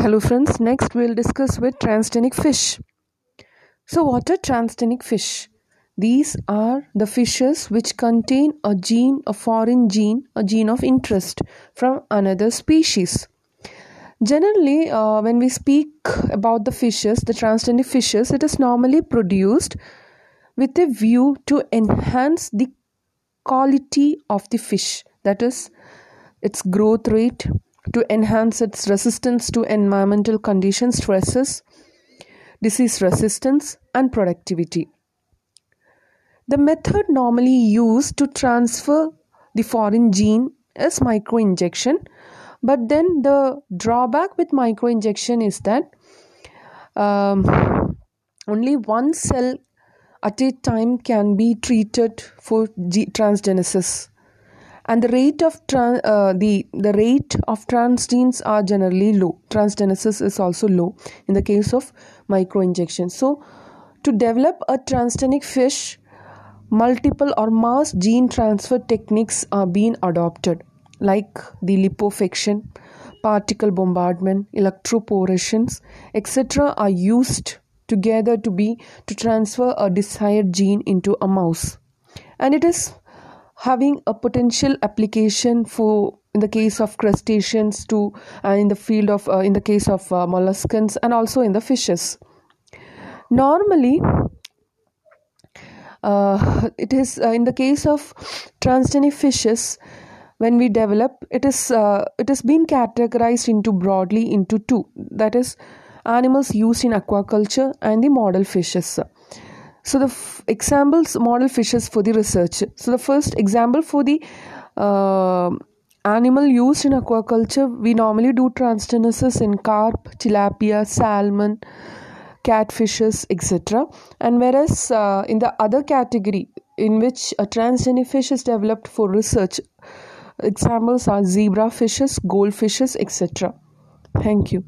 Hello friends, next we'll discuss with transgenic fish. So what are transgenic fish? These are the fishes which contain a gene, a foreign gene, a gene of interest from another species. Generally, uh, when we speak about the fishes, the transgenic fishes, it is normally produced with a view to enhance the quality of the fish, that is, its growth rate, to enhance its resistance to environmental conditions, stresses, disease resistance, and productivity. The method normally used to transfer the foreign gene is microinjection, but then the drawback with microinjection is that um, only one cell at a time can be treated for transgenesis and the rate of trans, uh, the the rate of transgenes are generally low. Transgenesis is also low in the case of microinjection. So to develop a transgenic fish multiple or mass gene transfer techniques are being adopted like the lipofection particle bombardment electroporations etc are used together to be to transfer a desired gene into a mouse. And it is having a potential application for in the case of crustaceans to uh, in the field of uh, in the case of uh, molluscans and also in the fishes. Normally uh, it is uh, in the case of transgenic fishes when we develop it is uh, it is being categorized into broadly into two. That is animals used in aquaculture and the model fishes so the f- examples model fishes for the research. So the first example for the uh, animal used in aquaculture we normally do transgenesis in carp tilapia salmon catfishes etc and whereas uh, in the other category in which a transgenic fish is developed for research examples are zebra fishes goldfishes etc thank you